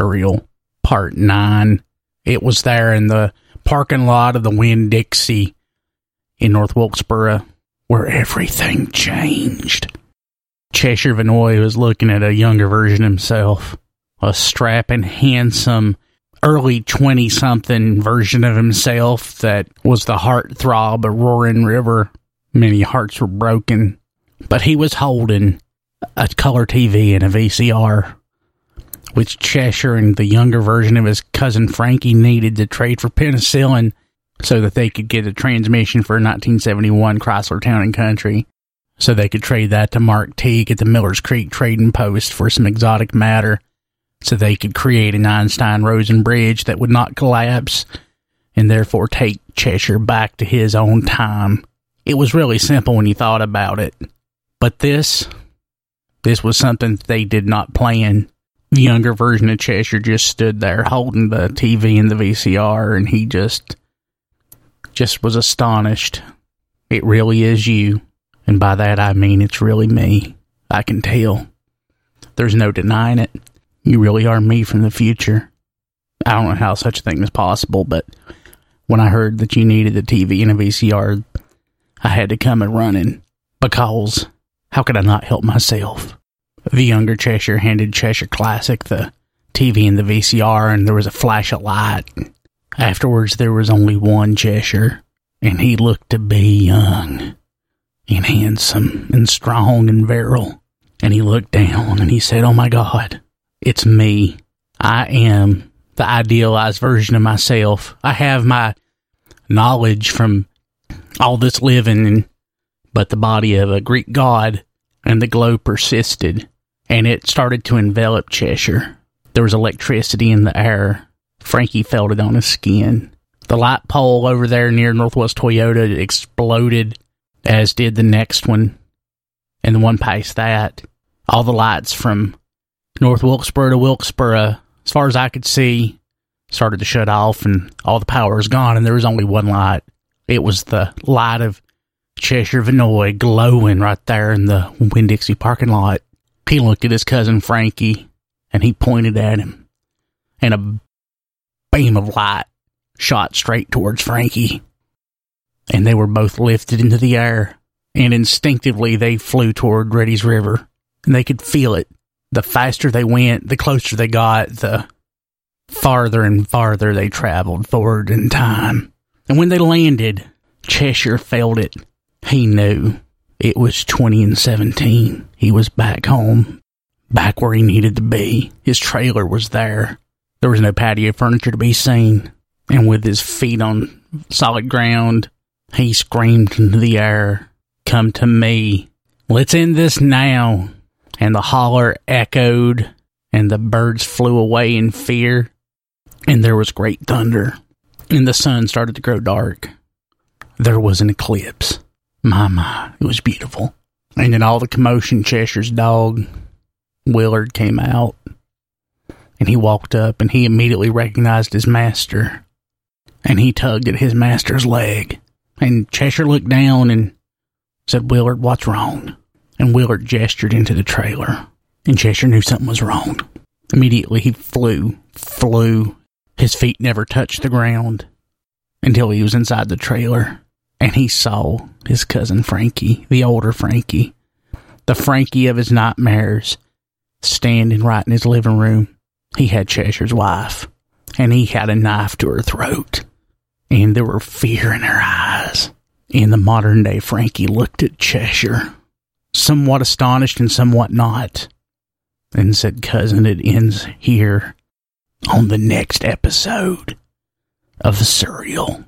Serial Part 9. It was there in the parking lot of the Winn Dixie in North Wilkesboro where everything changed. Cheshire Vanoy was looking at a younger version himself, a strapping, handsome, early 20 something version of himself that was the heartthrob of Roaring River. Many hearts were broken, but he was holding a color TV and a VCR, which Cheshire and the younger version of his cousin Frankie needed to trade for penicillin so that they could get a transmission for a 1971 Chrysler Town and Country. So they could trade that to Mark Teague at the Millers Creek Trading Post for some exotic matter so they could create an Einstein Rosen bridge that would not collapse and therefore take Cheshire back to his own time. It was really simple when you thought about it. But this, this was something they did not plan. The younger version of Cheshire just stood there holding the TV and the VCR and he just, just was astonished. It really is you. And by that I mean it's really me. I can tell. There's no denying it. You really are me from the future. I don't know how such a thing is possible, but when I heard that you needed a TV and a VCR, I had to come and running because how could I not help myself? The younger Cheshire handed Cheshire Classic the TV and the VCR, and there was a flash of light. Afterwards, there was only one Cheshire, and he looked to be young and handsome and strong and virile. And he looked down and he said, Oh my God, it's me. I am the idealized version of myself. I have my knowledge from all this living, but the body of a Greek god, and the glow persisted, and it started to envelop Cheshire. There was electricity in the air. Frankie felt it on his skin. The light pole over there near Northwest Toyota exploded, as did the next one, and the one past that. All the lights from North Wilkesboro to Wilkesboro, as far as I could see, started to shut off and all the power was gone and there was only one light. It was the light of Cheshire Vanoy glowing right there in the Winn Dixie parking lot. He looked at his cousin Frankie and he pointed at him and a beam of light shot straight towards Frankie. And they were both lifted into the air and instinctively they flew toward Reddies River and they could feel it the faster they went, the closer they got, the farther and farther they traveled forward in time. And when they landed, Cheshire felt it. He knew it was 20 and 17. He was back home, back where he needed to be. His trailer was there. There was no patio furniture to be seen. And with his feet on solid ground, he screamed into the air, Come to me. Let's end this now and the holler echoed, and the birds flew away in fear, and there was great thunder, and the sun started to grow dark. There was an eclipse. My, my, it was beautiful. And in all the commotion, Cheshire's dog, Willard, came out, and he walked up, and he immediately recognized his master, and he tugged at his master's leg. And Cheshire looked down and said, Willard, what's wrong? and Willard gestured into the trailer, and Cheshire knew something was wrong. Immediately he flew, flew. His feet never touched the ground until he was inside the trailer, and he saw his cousin Frankie, the older Frankie, the Frankie of his nightmares, standing right in his living room. He had Cheshire's wife, and he had a knife to her throat, and there were fear in her eyes. In the modern day, Frankie looked at Cheshire somewhat astonished and somewhat not, and said, Cousin, it ends here on the next episode of Serial.